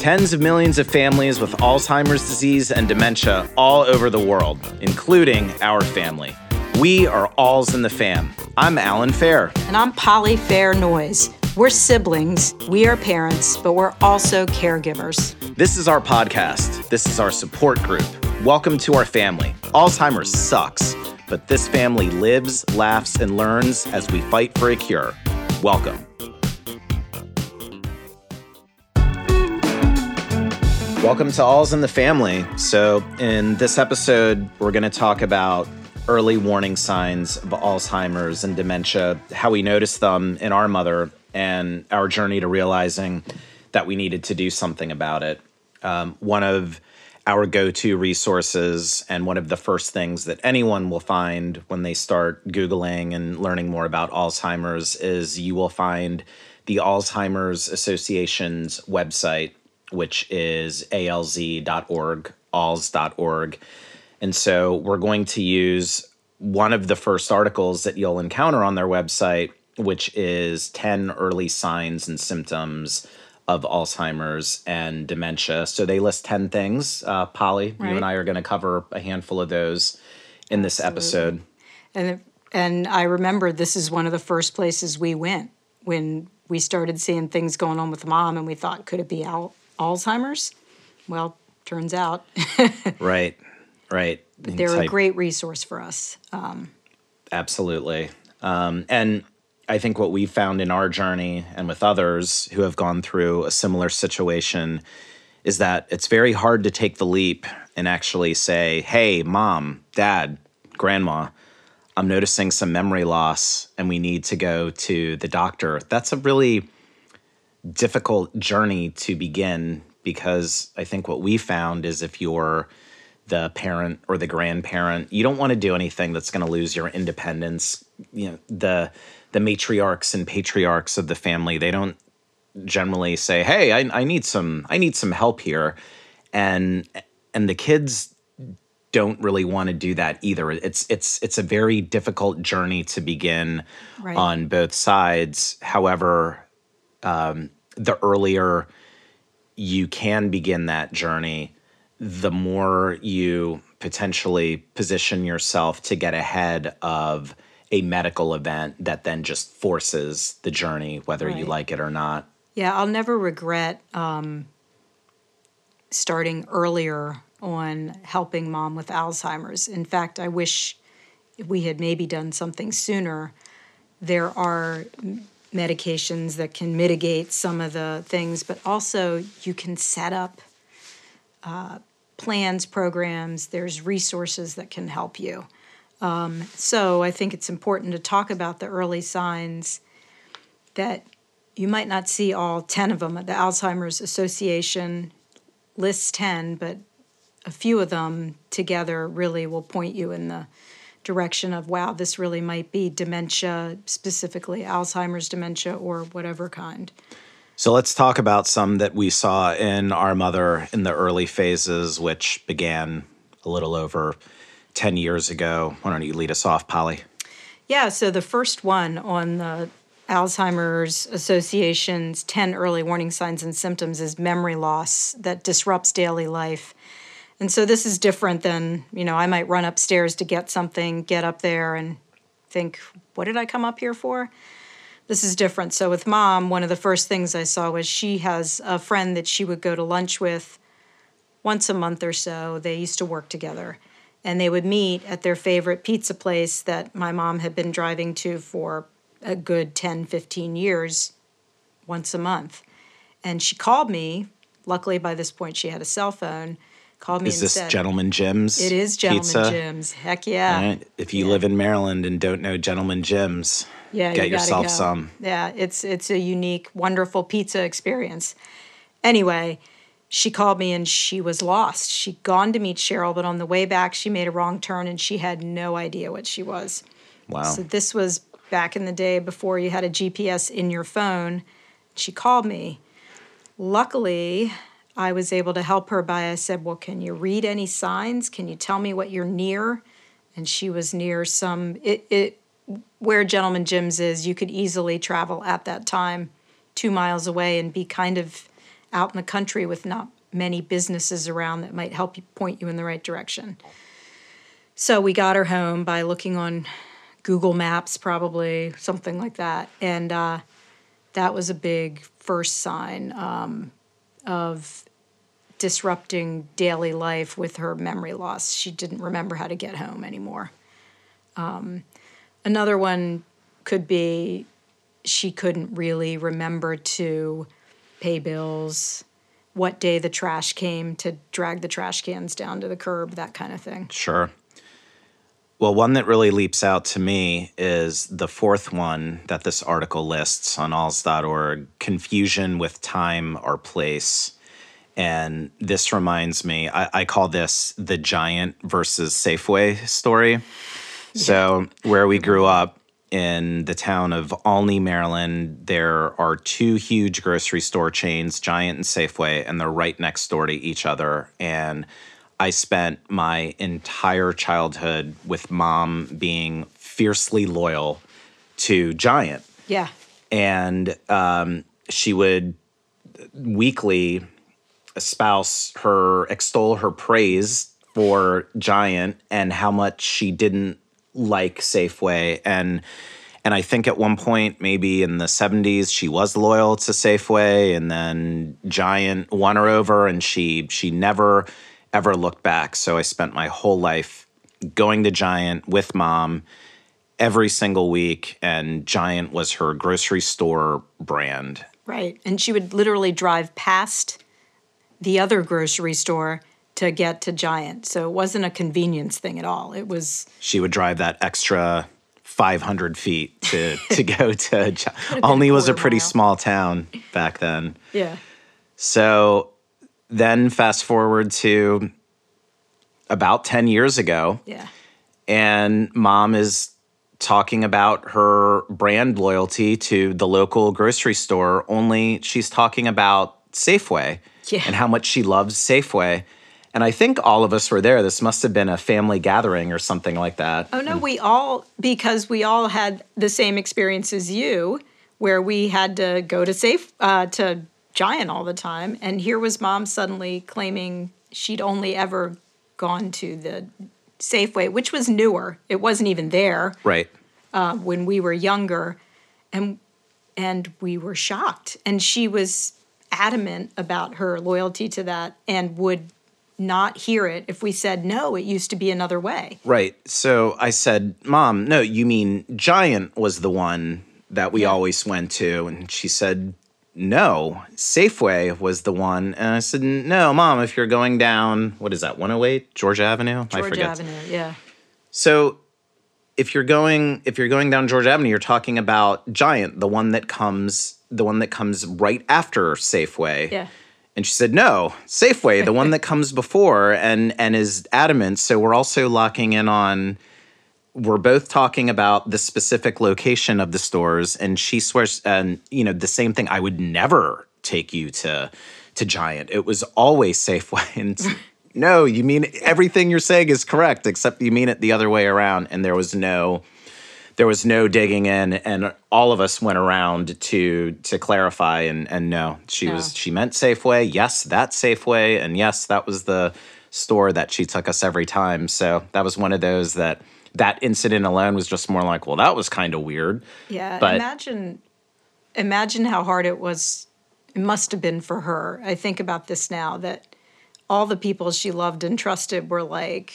Tens of millions of families with Alzheimer's disease and dementia all over the world, including our family. We are Alls in the Fam. I'm Alan Fair. And I'm Polly Fair Noyes. We're siblings, we are parents, but we're also caregivers. This is our podcast. This is our support group. Welcome to our family. Alzheimer's sucks, but this family lives, laughs, and learns as we fight for a cure. Welcome. Welcome to Alls in the Family. So, in this episode, we're going to talk about early warning signs of Alzheimer's and dementia, how we notice them in our mother, and our journey to realizing that we needed to do something about it. Um, one of our go to resources, and one of the first things that anyone will find when they start Googling and learning more about Alzheimer's, is you will find the Alzheimer's Association's website which is alz.org, alz.org. And so we're going to use one of the first articles that you'll encounter on their website, which is 10 early signs and symptoms of Alzheimer's and dementia. So they list 10 things. Uh, Polly, right. you and I are going to cover a handful of those in this Absolutely. episode. And, and I remember this is one of the first places we went when we started seeing things going on with mom, and we thought, could it be Al- Alzheimer's? Well, turns out. right, right. But They're a great resource for us. Um, Absolutely. Um, and I think what we found in our journey and with others who have gone through a similar situation is that it's very hard to take the leap and actually say, hey, mom, dad, grandma, I'm noticing some memory loss and we need to go to the doctor. That's a really difficult journey to begin because I think what we found is if you're the parent or the grandparent, you don't want to do anything that's going to lose your independence. You know, the the matriarchs and patriarchs of the family, they don't generally say, "Hey, I, I need some I need some help here," and and the kids don't really want to do that either. It's it's it's a very difficult journey to begin right. on both sides. However, um, the earlier you can begin that journey, the more you potentially position yourself to get ahead of a medical event that then just forces the journey, whether right. you like it or not. Yeah, I'll never regret um, starting earlier on helping mom with Alzheimer's. In fact, I wish we had maybe done something sooner. There are medications that can mitigate some of the things, but also you can set up uh, plans, programs, there's resources that can help you. Um, so I think it's important to talk about the early signs that you might not see all 10 of them. The Alzheimer's Association lists 10, but a few of them together really will point you in the direction of wow this really might be dementia specifically alzheimer's dementia or whatever kind. So let's talk about some that we saw in our mother in the early phases which began a little over 10 years ago. Why don't you lead us off polly? Yeah so the first one on the alzheimer's association's 10 early warning signs and symptoms is memory loss that disrupts daily life and so this is different than, you know, I might run upstairs to get something, get up there and think, what did I come up here for? This is different. So with mom, one of the first things I saw was she has a friend that she would go to lunch with once a month or so. They used to work together. And they would meet at their favorite pizza place that my mom had been driving to for a good 10, 15 years once a month. And she called me. Luckily, by this point, she had a cell phone called me. Is this said, Gentleman Jim's? It is Gentleman pizza? Jim's. Heck yeah! Right. If you yeah. live in Maryland and don't know Gentleman Jim's, yeah, get you yourself go. some. Yeah, it's it's a unique, wonderful pizza experience. Anyway, she called me and she was lost. She'd gone to meet Cheryl, but on the way back, she made a wrong turn and she had no idea what she was. Wow. So this was back in the day before you had a GPS in your phone. She called me. Luckily, I was able to help her by I said, Well, can you read any signs? Can you tell me what you're near? And she was near some it, it where Gentleman Jim's is, you could easily travel at that time two miles away and be kind of out in the country with not many businesses around that might help you point you in the right direction. So we got her home by looking on Google Maps, probably something like that, and uh, that was a big first sign um, of disrupting daily life with her memory loss. She didn't remember how to get home anymore. Um, another one could be she couldn't really remember to pay bills, what day the trash came to drag the trash cans down to the curb, that kind of thing. Sure. Well, one that really leaps out to me is the fourth one that this article lists on alz.org confusion with time or place. And this reminds me, I, I call this the giant versus Safeway story. So, where we grew up in the town of Olney, Maryland, there are two huge grocery store chains, Giant and Safeway, and they're right next door to each other. And I spent my entire childhood with mom being fiercely loyal to Giant. Yeah. And um, she would weekly espouse her, extol her praise for Giant and how much she didn't like Safeway and and I think at one point maybe in the 70s she was loyal to Safeway and then Giant won her over and she she never ever looked back. So I spent my whole life going to Giant with mom every single week and Giant was her grocery store brand. Right. And she would literally drive past the other grocery store to get to Giant. So it wasn't a convenience thing at all. It was. She would drive that extra 500 feet to, to go to. Gi- Olney was a pretty mile. small town back then. Yeah. So then fast forward to about 10 years ago, Yeah. and mom is talking about her brand loyalty to the local grocery store, only she's talking about Safeway Yeah. and how much she loves Safeway. And I think all of us were there. This must have been a family gathering or something like that. Oh no, we all because we all had the same experience as you, where we had to go to safe uh, to Giant all the time, and here was mom suddenly claiming she'd only ever gone to the Safeway, which was newer. It wasn't even there Right. uh, when we were younger, and and we were shocked. And she was adamant about her loyalty to that, and would not hear it if we said no. It used to be another way. Right. So I said, Mom, no, you mean Giant was the one that we Yeah. always went to. And she said, No, Safeway was the one. And I said, No, Mom, if you're going down, what is that, 108 Georgia Avenue? I Georgia forget. Avenue, yeah. So if you're going if you're going down Georgia Avenue, you're talking about Giant, the one that comes the one that comes right after Safeway. Yeah. And she said, "No, Safeway, the one that comes before," and and is adamant. So we're also locking in on. We're both talking about the specific location of the stores, and she swears, and you know, the same thing. I would never take you to to Giant. It was always Safeway. And no, you mean everything you're saying is correct, except you mean it the other way around. And there was no there was no digging in and all of us went around to to clarify and and no she Yeah. was oh. she meant safeway yes that safeway and yes that was the store that she took us every time so that was one of those that that incident alone was just more like well that was kind of weird Yeah, But- imagine imagine how hard it was it must have been for her. I think about this now that all the people she loved and trusted were like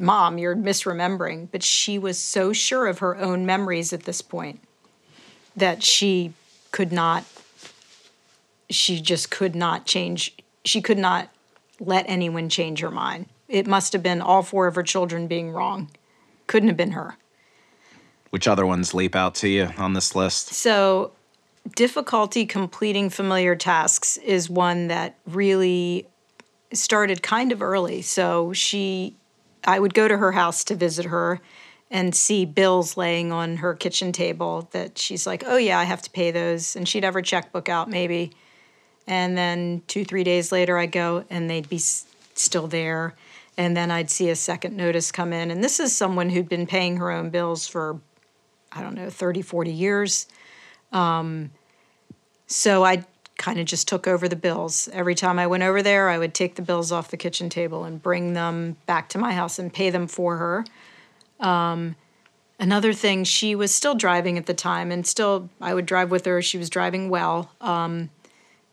mom, you're misremembering, but she was so sure of her own memories at this point that she could not she just could not change she could not let anyone change her mind. It must have been all four of her children being wrong. Couldn't have been her. which other ones leap out to you on this list So, difficulty completing familiar tasks is one that really started kind of early. So, she, I would go to her house to visit her and see bills laying on her kitchen table that she's like, oh, yeah, I have to pay those. And she'd have her checkbook out maybe. And then two, three days later, I'd go and they'd be s- still there. And then I'd see a second notice come in. And this is someone who'd been paying her own bills for I don't know, 30, 40 years. Um, so I'd kind of just took over the bills. Every time I went over there, I would take the bills off the kitchen table and bring them back to my house and pay them for her. Um, another thing, she was still driving at the time, and still I would drive with her. She was driving well. Um,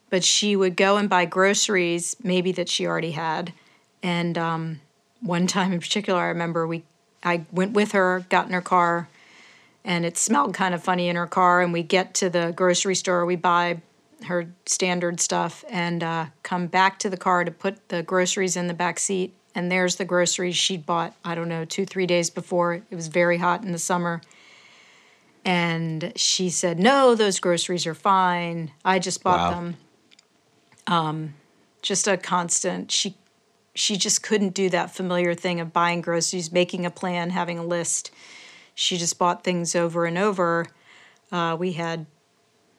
but she would go and buy groceries, maybe that she already had. And um, one time in particular, I remember we I went with her, got in her car, and it smelled kind of funny in her car. And we get to the grocery store, we buy her standard stuff, and uh, come back to the car to put the groceries in the back seat. And there's the groceries she'd bought, I don't know, two, three days before. It was very hot in the summer. And she said, No, those groceries are fine. I just bought wow. them. Um, just a constant. She she just couldn't do that familiar thing of buying groceries, making a plan, having a list. She just bought things over and over. Uh, we had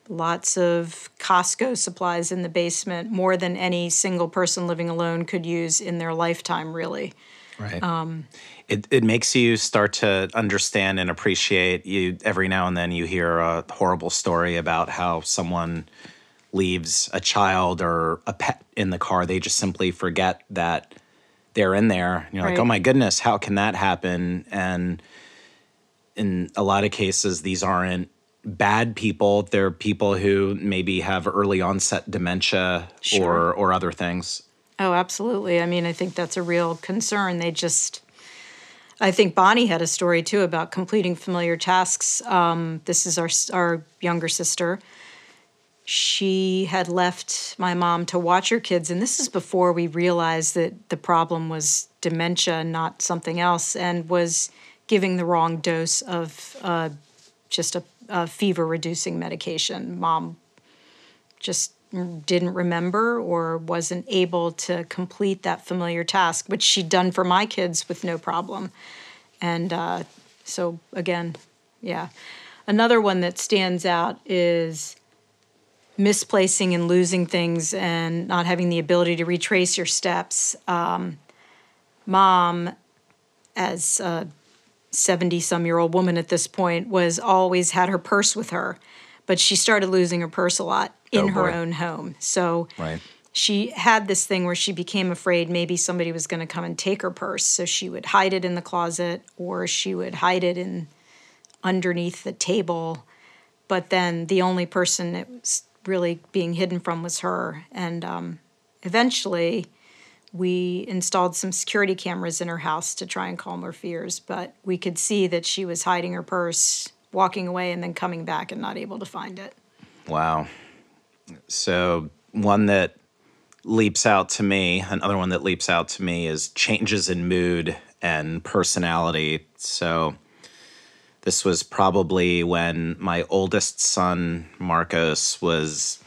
lots of Costco supplies in the basement, more than any single person living alone could use in their lifetime, really. Right. Um, it, it makes you start to understand and appreciate you every now and then you hear a horrible story about how someone leaves a child or a pet in the car, they just simply forget that they're in there. And you're right. like, oh my goodness, how can that happen? And in a lot of cases, these aren't bad people. They're people who maybe have early onset dementia sure. or or other things. Oh, absolutely. I mean, I think that's a real concern. They just I think Bonnie had a story too about completing familiar tasks. Um, this is our our younger sister she had left my mom to watch her kids and this is before we realized that the problem was dementia not something else and was giving the wrong dose of uh, just a, a fever reducing medication. Mom just didn't remember or wasn't able to complete that familiar task which she'd done for my kids with no problem. And uh, so again yeah. Another one that stands out is misplacing and losing things and not having the ability to retrace your steps. Um, mom, as a 70 some year old woman at this point, was always had her purse with her, but she started losing her purse a lot in oh, her own home. So right. she had this thing where she became afraid maybe somebody was going to come and take her purse. So she would hide it in the closet or she would hide it in underneath the table. But then the only person it was really being hidden from was her. And um, eventually, we installed some security cameras in her house to try and calm her fears. But we could see that she was hiding her purse, walking away, and then coming back and not able to find it. Wow. So, one that leaps out to me, another one that leaps out to me is changes in mood and personality. So, this was probably when my oldest son, Marcos, was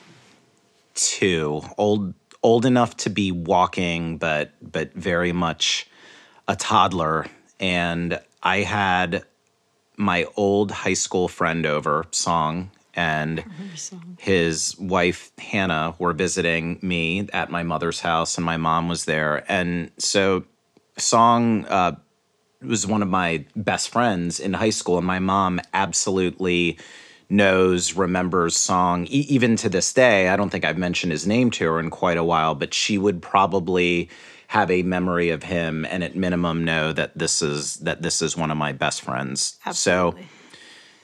two, old old enough to be walking, but but very much a toddler. And I had my old high school friend over, Song, and his wife Hannah were visiting me at my mother's house, and my mom was there. And so Song uh, was one of my best friends in high school, and my mom absolutely knows, remembers song e- even to this day. I don't think I've mentioned his name to her in quite a while, but she would probably have a memory of him and at minimum know that this is that this is one of my best friends. Absolutely. So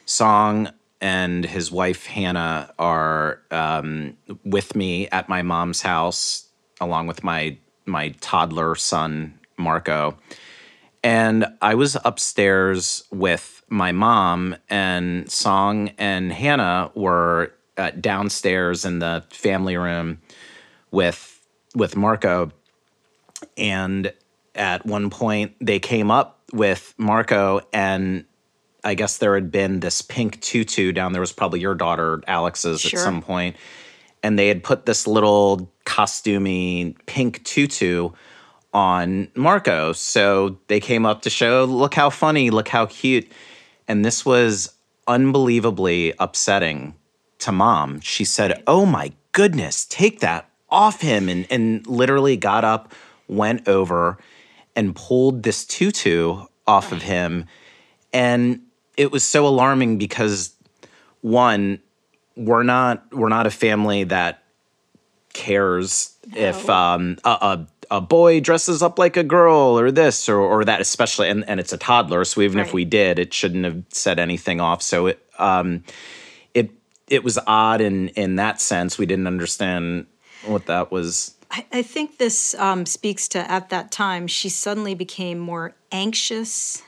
Song and his wife Hannah are um, with me at my mom's house along with my my toddler son Marco and I was upstairs with my mom, and Song and Hannah were uh, downstairs in the family room with with Marco. And at one point, they came up with Marco, and I guess there had been this pink tutu down there. Was probably your daughter Alex's sure. at some point, and they had put this little costumey pink tutu on Marco. So they came up to show, look how funny, look how cute. And this was unbelievably upsetting to mom. She said, Oh my goodness, take that off him. And, and literally got up, went over, and pulled this tutu off of him. And it was so alarming because one, we're not we're not a family that cares if um, a, a a boy dresses up like a girl or this or or that, especially and, and it's a toddler. So even if we did, it shouldn't have set anything off. So it um, it it was odd in in that sense. We didn't understand what that was. I, I think this um, speaks to at that time, she suddenly became more anxious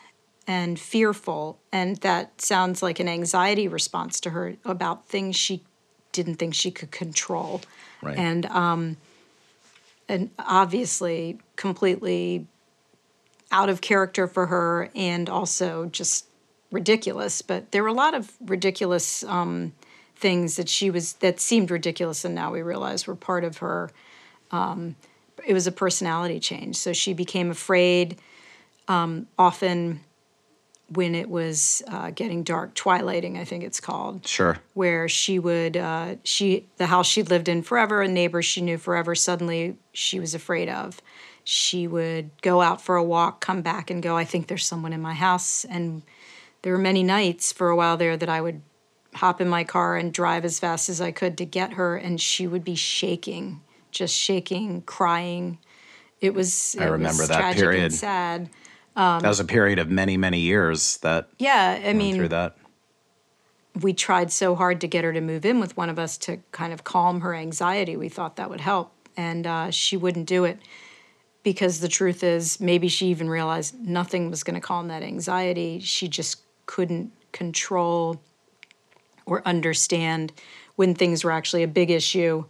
and fearful. And that sounds like an anxiety response to her about things she didn't think she could control. Right. And, um, and obviously, completely out of character for her and also just ridiculous. But there were a lot of ridiculous um, things that she was, that seemed ridiculous. And now we realize were part of her it was a personality change. So she became afraid um, often when it was uh, getting dark, twilighting, I think it's called, Sure. where she would, uh, she, the house she'd lived in forever, and neighbors she knew forever, suddenly she was afraid of. She would go out for a walk, come back, and go, I think there's someone in my house. And there were many nights for a while there that I would hop in my car and drive as fast as I could to get her, and she would be shaking, just shaking, crying. It was. I remember was that tragic period. And sad. That was a period of many many years that Yeah, I mean, through that. we tried so hard to get her to move in with one of us to kind of calm her anxiety. We thought that would help, and uh, she wouldn't do it because the truth is, maybe she even realized nothing was going to calm that anxiety. She just couldn't control or understand when things were actually a big issue,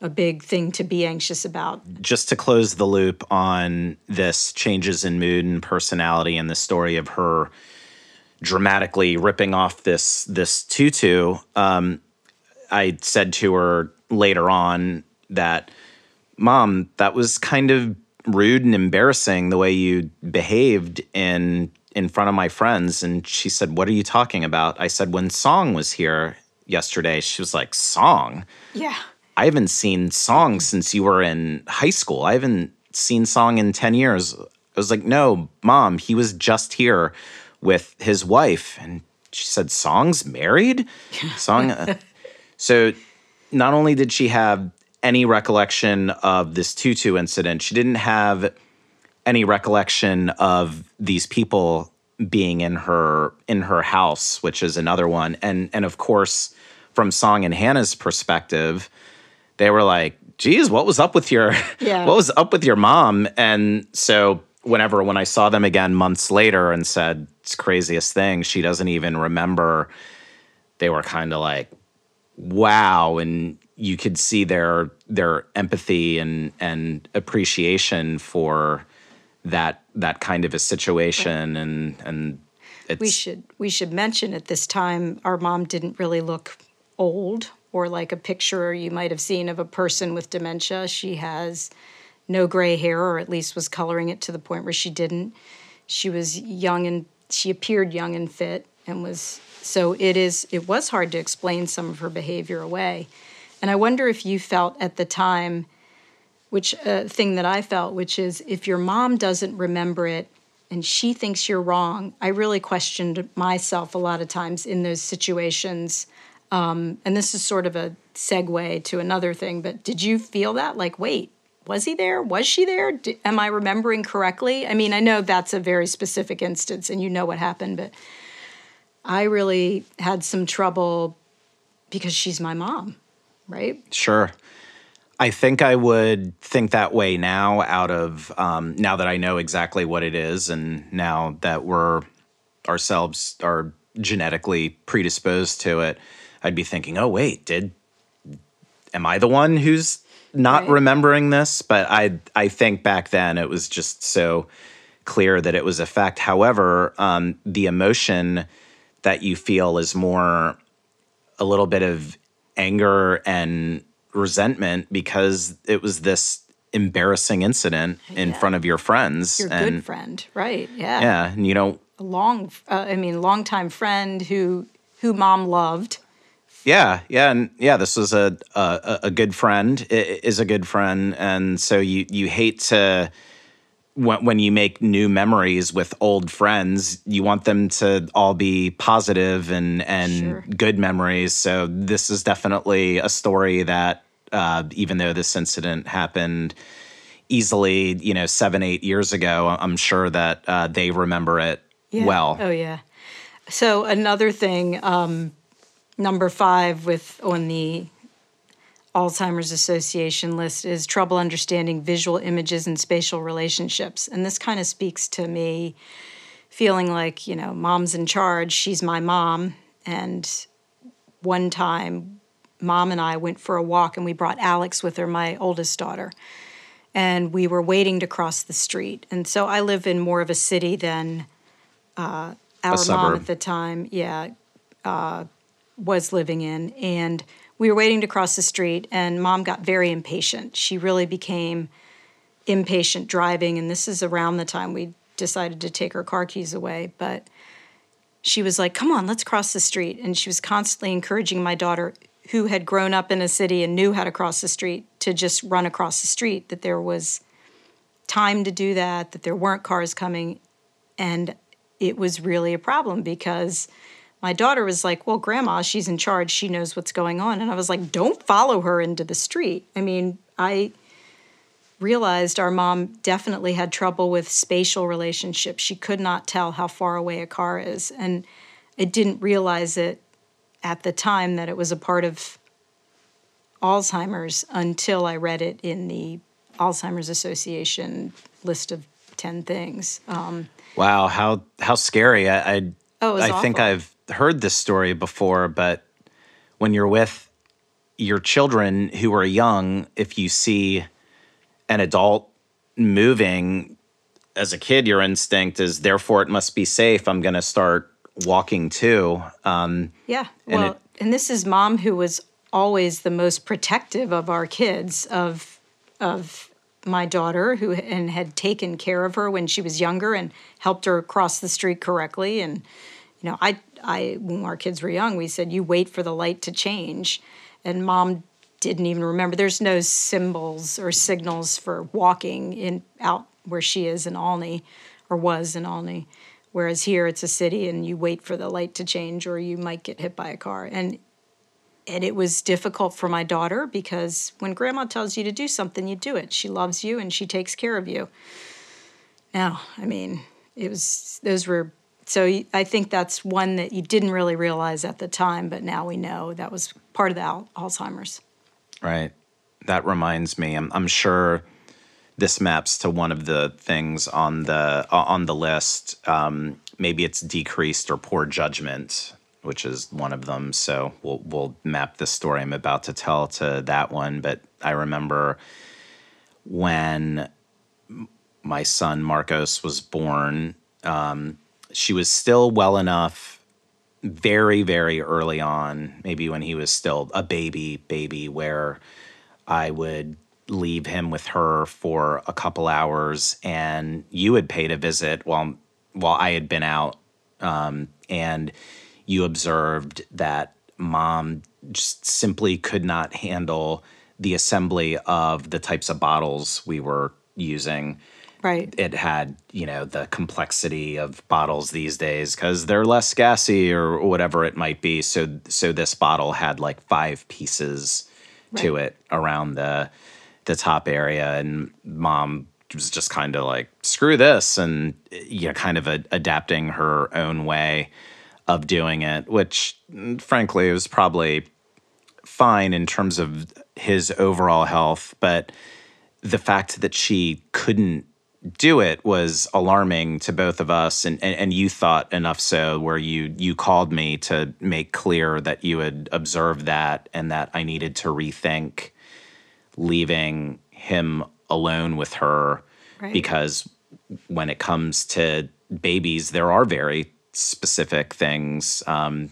a big thing to be anxious about. just to close the loop on this changes in mood and personality and the story of her dramatically ripping off this this tutu um, i said to her later on that mom that was kind of rude and embarrassing the way you behaved in in front of my friends and she said what are you talking about i said when song was here yesterday she was like song Yeah. I haven't seen Song since you were in high school. I haven't seen Song in 10 years. I was like, no, mom, he was just here with his wife. And she said, Song's married? Song. uh, so not only did she have any recollection of this tutu incident, she didn't have any recollection of these people being in her in her house, which is another one. And and of course, from Song and Hannah's perspective, they were like, geez, what was up with your Yeah. what was up with your mom? And so whenever when I saw them again months later and said it's craziest thing, she doesn't even remember, they were kind of like, wow. And you could see their their empathy and and appreciation for that that kind of a situation and and it's we should we should mention at this time our mom didn't really look old or like a picture you might have seen of a person with dementia she has no gray hair or at least was coloring it to the point where she didn't she was young and she appeared young and fit and was so it is it was hard to explain some of her behavior away and i wonder if you felt at the time which uh, thing that I felt, which is if your mom doesn't remember it and she thinks you're wrong, I really questioned myself a lot of times in those situations. Um, and this is sort of a segue to another thing, but did you feel that? Like, wait, was he there? Was she there? D am I remembering correctly? I mean, I know that's a very specific instance and you know what happened, but I really had some trouble because she's my mom, right? Sure. I think I would think that way now, out of um, now that I know exactly what it is, and now that we're ourselves are genetically predisposed to it. I'd be thinking, oh wait, did am I the one who's not Right. remembering this? But I I think back then it was just so clear that it was a fact. However, um, the emotion that you feel is more a little bit of anger and resentment because it was this embarrassing incident in Yeah. front of your friends Your and good friend, right? Yeah. yeah and you don't a long uh, i mean longtime friend who who mom loved yeah yeah and yeah this was a a, a good friend is a good friend and so you you hate to when, when you make new memories with old friends you want them to all be positive and and Sure. good memories so this is definitely a story that uh, even though this incident happened easily, you know, seven, eight years ago. I'm sure that uh, they remember it Yeah. well. Oh yeah. So another thing, um, number five with on the Alzheimer's Association list is trouble understanding visual images and spatial relationships, and this kind of speaks to me feeling like you know mom's in charge. She's my mom, and one time, mom and I went for a walk, and we brought Alex with her, my oldest daughter and we were waiting to cross the street. And so I live in more of a city than uh, our mom at the time, yeah, uh, was living in. And we were waiting to cross the street, and mom got very impatient. She really became impatient driving, and this is around the time we decided to take her car keys away. But she was like, Come on, let's cross the street. And she was constantly encouraging my daughter, who had grown up in a city and knew how to cross the street, to just run across the street, that there was time to do that, that there weren't cars coming. And it was really a problem because my daughter was like, Well, grandma, she's in charge. She knows what's going on. And I was like, Don't follow her into the street. I mean, I realized our mom definitely had trouble with spatial relationships. She could not tell how far away a car is. And I didn't realize it at the time that it was a part of Alzheimer's until I read it in the Alzheimer's Association list of 10 things. Um, Wow, how how scary! I I, Oh, I think. I've heard this story before, but when you're with your children who are young, if you see an adult moving as a kid, your instinct is therefore it must be safe. I'm going to start walking too. Um, Yeah. And Well, it- and this is mom who was always the most protective of our kids, of of my daughter, who and had taken care of her when she was younger and helped her cross the street correctly. And you know, I I when our kids were young, we said you wait for the light to change, and mom didn't even remember. There's no symbols or signals for walking in out where she is in Olney, or was in Olney. Whereas here it's a city and you wait for the light to change or you might get hit by a car. And and it was difficult for my daughter because when grandma tells you to do something, you do it. She loves you and she takes care of you. Now, I mean, it was those were so I think that's one that you didn't really realize at the time, but now we know that was part of the al- Alzheimer's. Right. That reminds me. I'm, I'm sure this maps to one of the things on the uh, on the list. Um, maybe it's decreased or poor judgment, which is one of them. So we'll we'll map the story I'm about to tell to that one. But I remember when my son Marcos was born. Um, she was still well enough very very early on maybe when he was still a baby baby where i would leave him with her for a couple hours and you had paid a visit while while i had been out um, and you observed that mom just simply could not handle the assembly of the types of bottles we were using Right. it had you know the complexity of bottles these days because they're less gassy or whatever it might be. So so this bottle had like five pieces to it around the the top area. And mom was just kind of like screw this and you know kind of a, adapting her own way of doing it which mm, frankly was probably fine in terms of his overall health. But the fact that she couldn't do it was alarming to both of us and, and, and you thought enough so where you you called me to make clear that you had observed that and that I needed to rethink leaving him alone with her Right. because when it comes to babies there are very specific things um,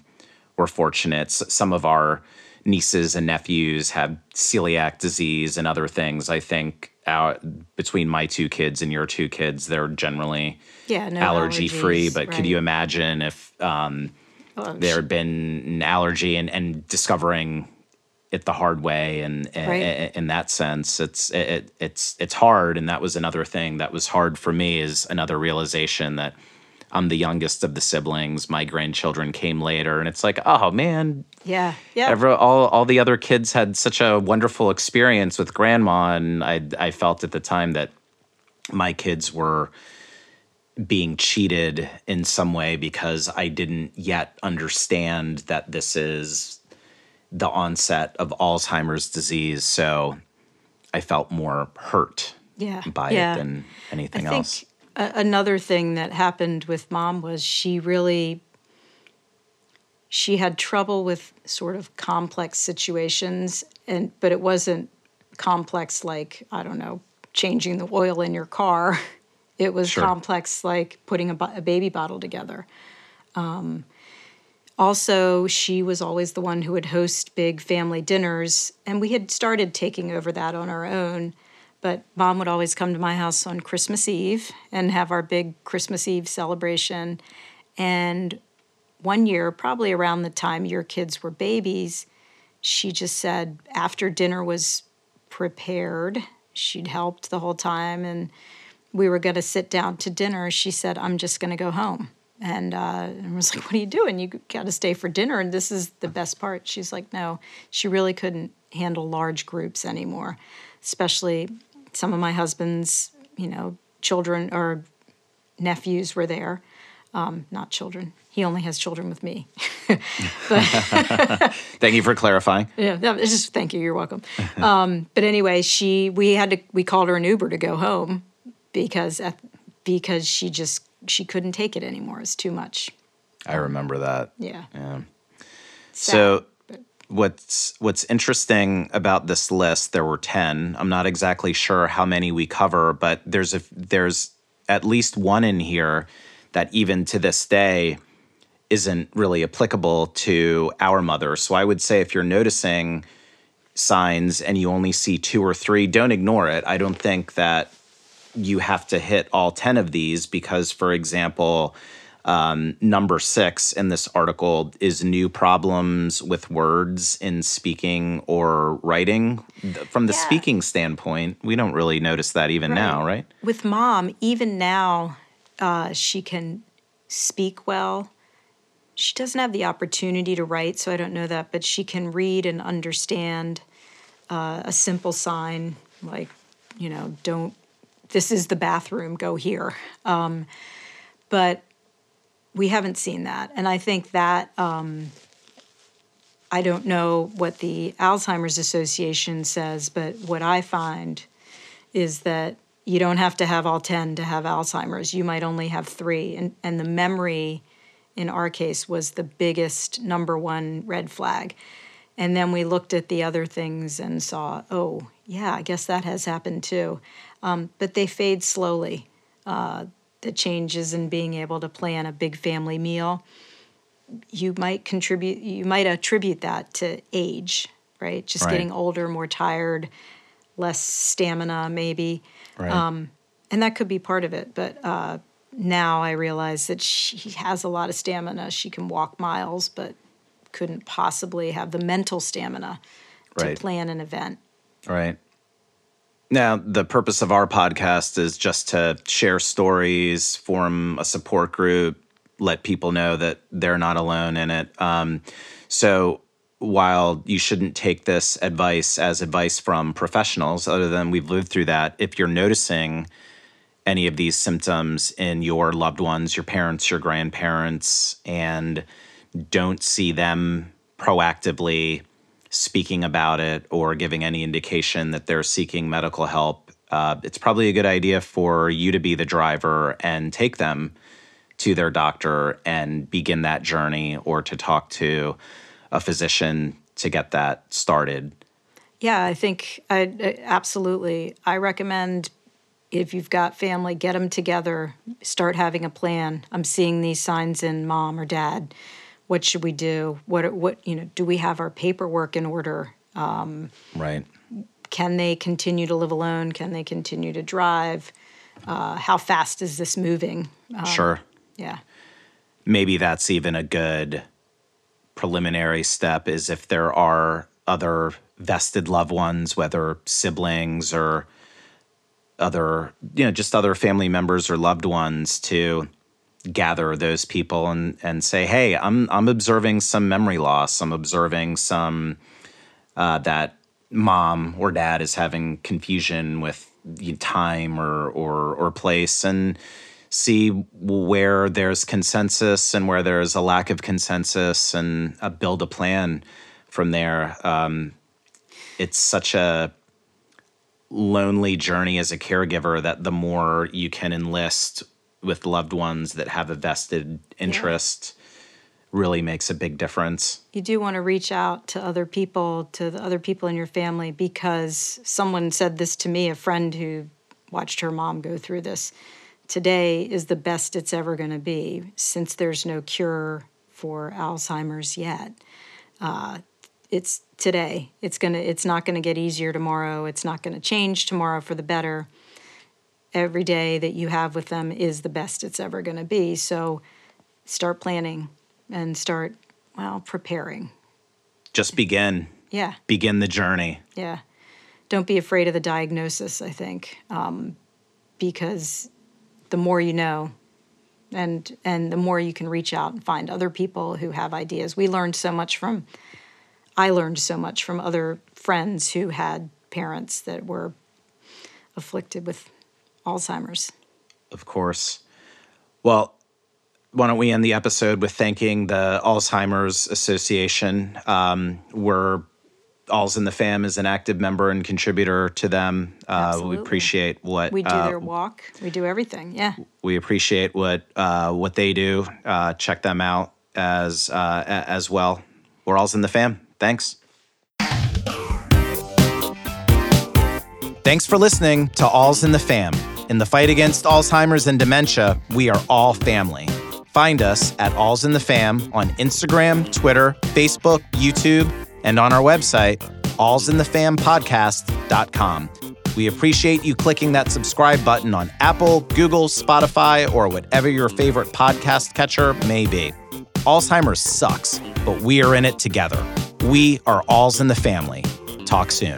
we're fortunate some of our nieces and nephews have celiac disease and other things i think our, between my two kids and your two kids they're generally Yeah, no allergy free but could you imagine if um, Oh, there had been an allergy and, and discovering it the hard way and, and Right. in that sense it's it, it's it's hard. And that was another thing that was hard for me is another realization that I'm the youngest of the siblings. My grandchildren came later, and it's like, oh man, Yeah. Yeah. Every, all all the other kids had such a wonderful experience with grandma, and I I felt at the time that my kids were being cheated in some way because I didn't yet understand that this is the onset of Alzheimer's disease. So I felt more hurt yeah. by yeah. it than anything I else. A- another thing that happened with mom was she really she had trouble with sort of complex situations and but it wasn't complex like I don't know changing the oil in your car. It was Sure. complex like putting a, bo- a baby bottle together. Um, also, she was always the one who would host big family dinners, and we had started taking over that on our own. But mom would always come to my house on Christmas Eve and have our big Christmas Eve celebration. And one year, probably around the time your kids were babies, she just said after dinner was prepared, she'd helped the whole time, and we were going to sit down to dinner. She said, I'm just going to go home. And, uh, I was like, What are you doing? You got to stay for dinner. And this is the best part. She's like, No, she really couldn't handle large groups anymore, especially some of my husband's, you know, children or nephews were there. Um, not children. He only has children with me. Thank you for clarifying. Yeah, just thank you. You're welcome. Um, but anyway, she we had to we called her an Uber to go home because at, because she just she couldn't take it anymore. It's too much. I remember that. Yeah. Yeah. Sad, So what's what's interesting about this list there were 10 i'm not exactly sure how many we cover but there's a there's at least one in here that even to this day isn't really applicable to our mother. So i would say if you're noticing signs and you only see two or three don't ignore it. I don't think that you have to hit all 10 of these because for example um, number six in this article is new problems with words in speaking or writing. From the Yeah. speaking standpoint, we don't really notice that even now, right? With mom, even now, uh, she can speak well. She doesn't have the opportunity to write, so I don't know that, but she can read and understand uh, a simple sign like, you know, don't, this is the bathroom, go here. Um, but we haven't seen that. And I think that, um, I don't know what the Alzheimer's Association says, but what I find is that you don't have to have all 10 to have Alzheimer's. You might only have three. And, and the memory in our case was the biggest number one red flag. And then we looked at the other things and saw, oh, yeah, I guess that has happened too. Um, but they fade slowly. Uh, the changes in being able to plan a big family meal, you might contribute, you might attribute that to age, right? Just Right. getting older, more tired, less stamina, maybe Right. Um, and that could be part of it. But uh, now I realize that she has a lot of stamina. She can walk miles, but couldn't possibly have the mental stamina to Right. plan an event. Right. Now, the purpose of our podcast is just to share stories, form a support group, let people know that they're not alone in it. Um, so, while you shouldn't take this advice as advice from professionals, other than we've lived through that, if you're noticing any of these symptoms in your loved ones, your parents, your grandparents, and don't see them proactively speaking about it or giving any indication that they're seeking medical help, uh, it's probably a good idea for you to be the driver and take them to their doctor and begin that journey or to talk to a physician to get that started. Yeah, I think I I- absolutely. I recommend if you've got family, get them together, start having a plan. I'm seeing these signs in mom or dad. What should we do? What what you know? Do we have our paperwork in order? Right. Can they continue to live alone? Can they continue to drive? Uh, how fast is this moving? Uh, sure. yeah, maybe that's even a good preliminary step is if there are other vested loved ones whether siblings or other you know just other family members or loved ones to gather those people and and say, hey, I'm I'm observing some memory loss. I'm observing some uh, that mom or dad is having confusion with time or or or place and see where there's consensus and where there's a lack of consensus and uh, build a plan from there. Um, it's such a lonely journey as a caregiver that the more you can enlist with loved ones that have a vested interest yeah. really makes a big difference. You do want to reach out to other people, to the other people in your family, because someone said this to me, a friend who watched her mom go through this. Today is the best it's ever going to be since there's no cure for Alzheimer's yet. Uh, it's today. It's gonna. It's not going to get easier tomorrow. It's not going to change tomorrow for the better. Every day that you have with them is the best it's ever going to be. So, start planning and start well preparing. Just begin. Yeah. Begin the journey. Yeah. Don't be afraid of the diagnosis. I think um, because the more you know, and and the more you can reach out and find other people who have ideas. We learned so much from I learned so much from other friends who had parents that were afflicted with Alzheimer's. Of course. Well, why don't we end the episode with thanking the Alzheimer's Association? Um, we're All's in the Fam is an active member and contributor to them. Uh, we appreciate what we do. Uh, their walk, we do everything. Yeah, we appreciate what uh, what they do. Uh, check them out as uh, as well. We're All's in the Fam. Thanks. Thanks for listening to All's in the Fam. In the fight against Alzheimer's and dementia, we are all family. Find us at All's in the Fam on Instagram, Twitter, Facebook, YouTube, and on our website, allsinthefampodcast.com. We appreciate you clicking that subscribe button on Apple, Google, Spotify, or whatever your favorite podcast catcher may be. Alzheimer's sucks, but we are in it together. We are alls in the family. Talk soon.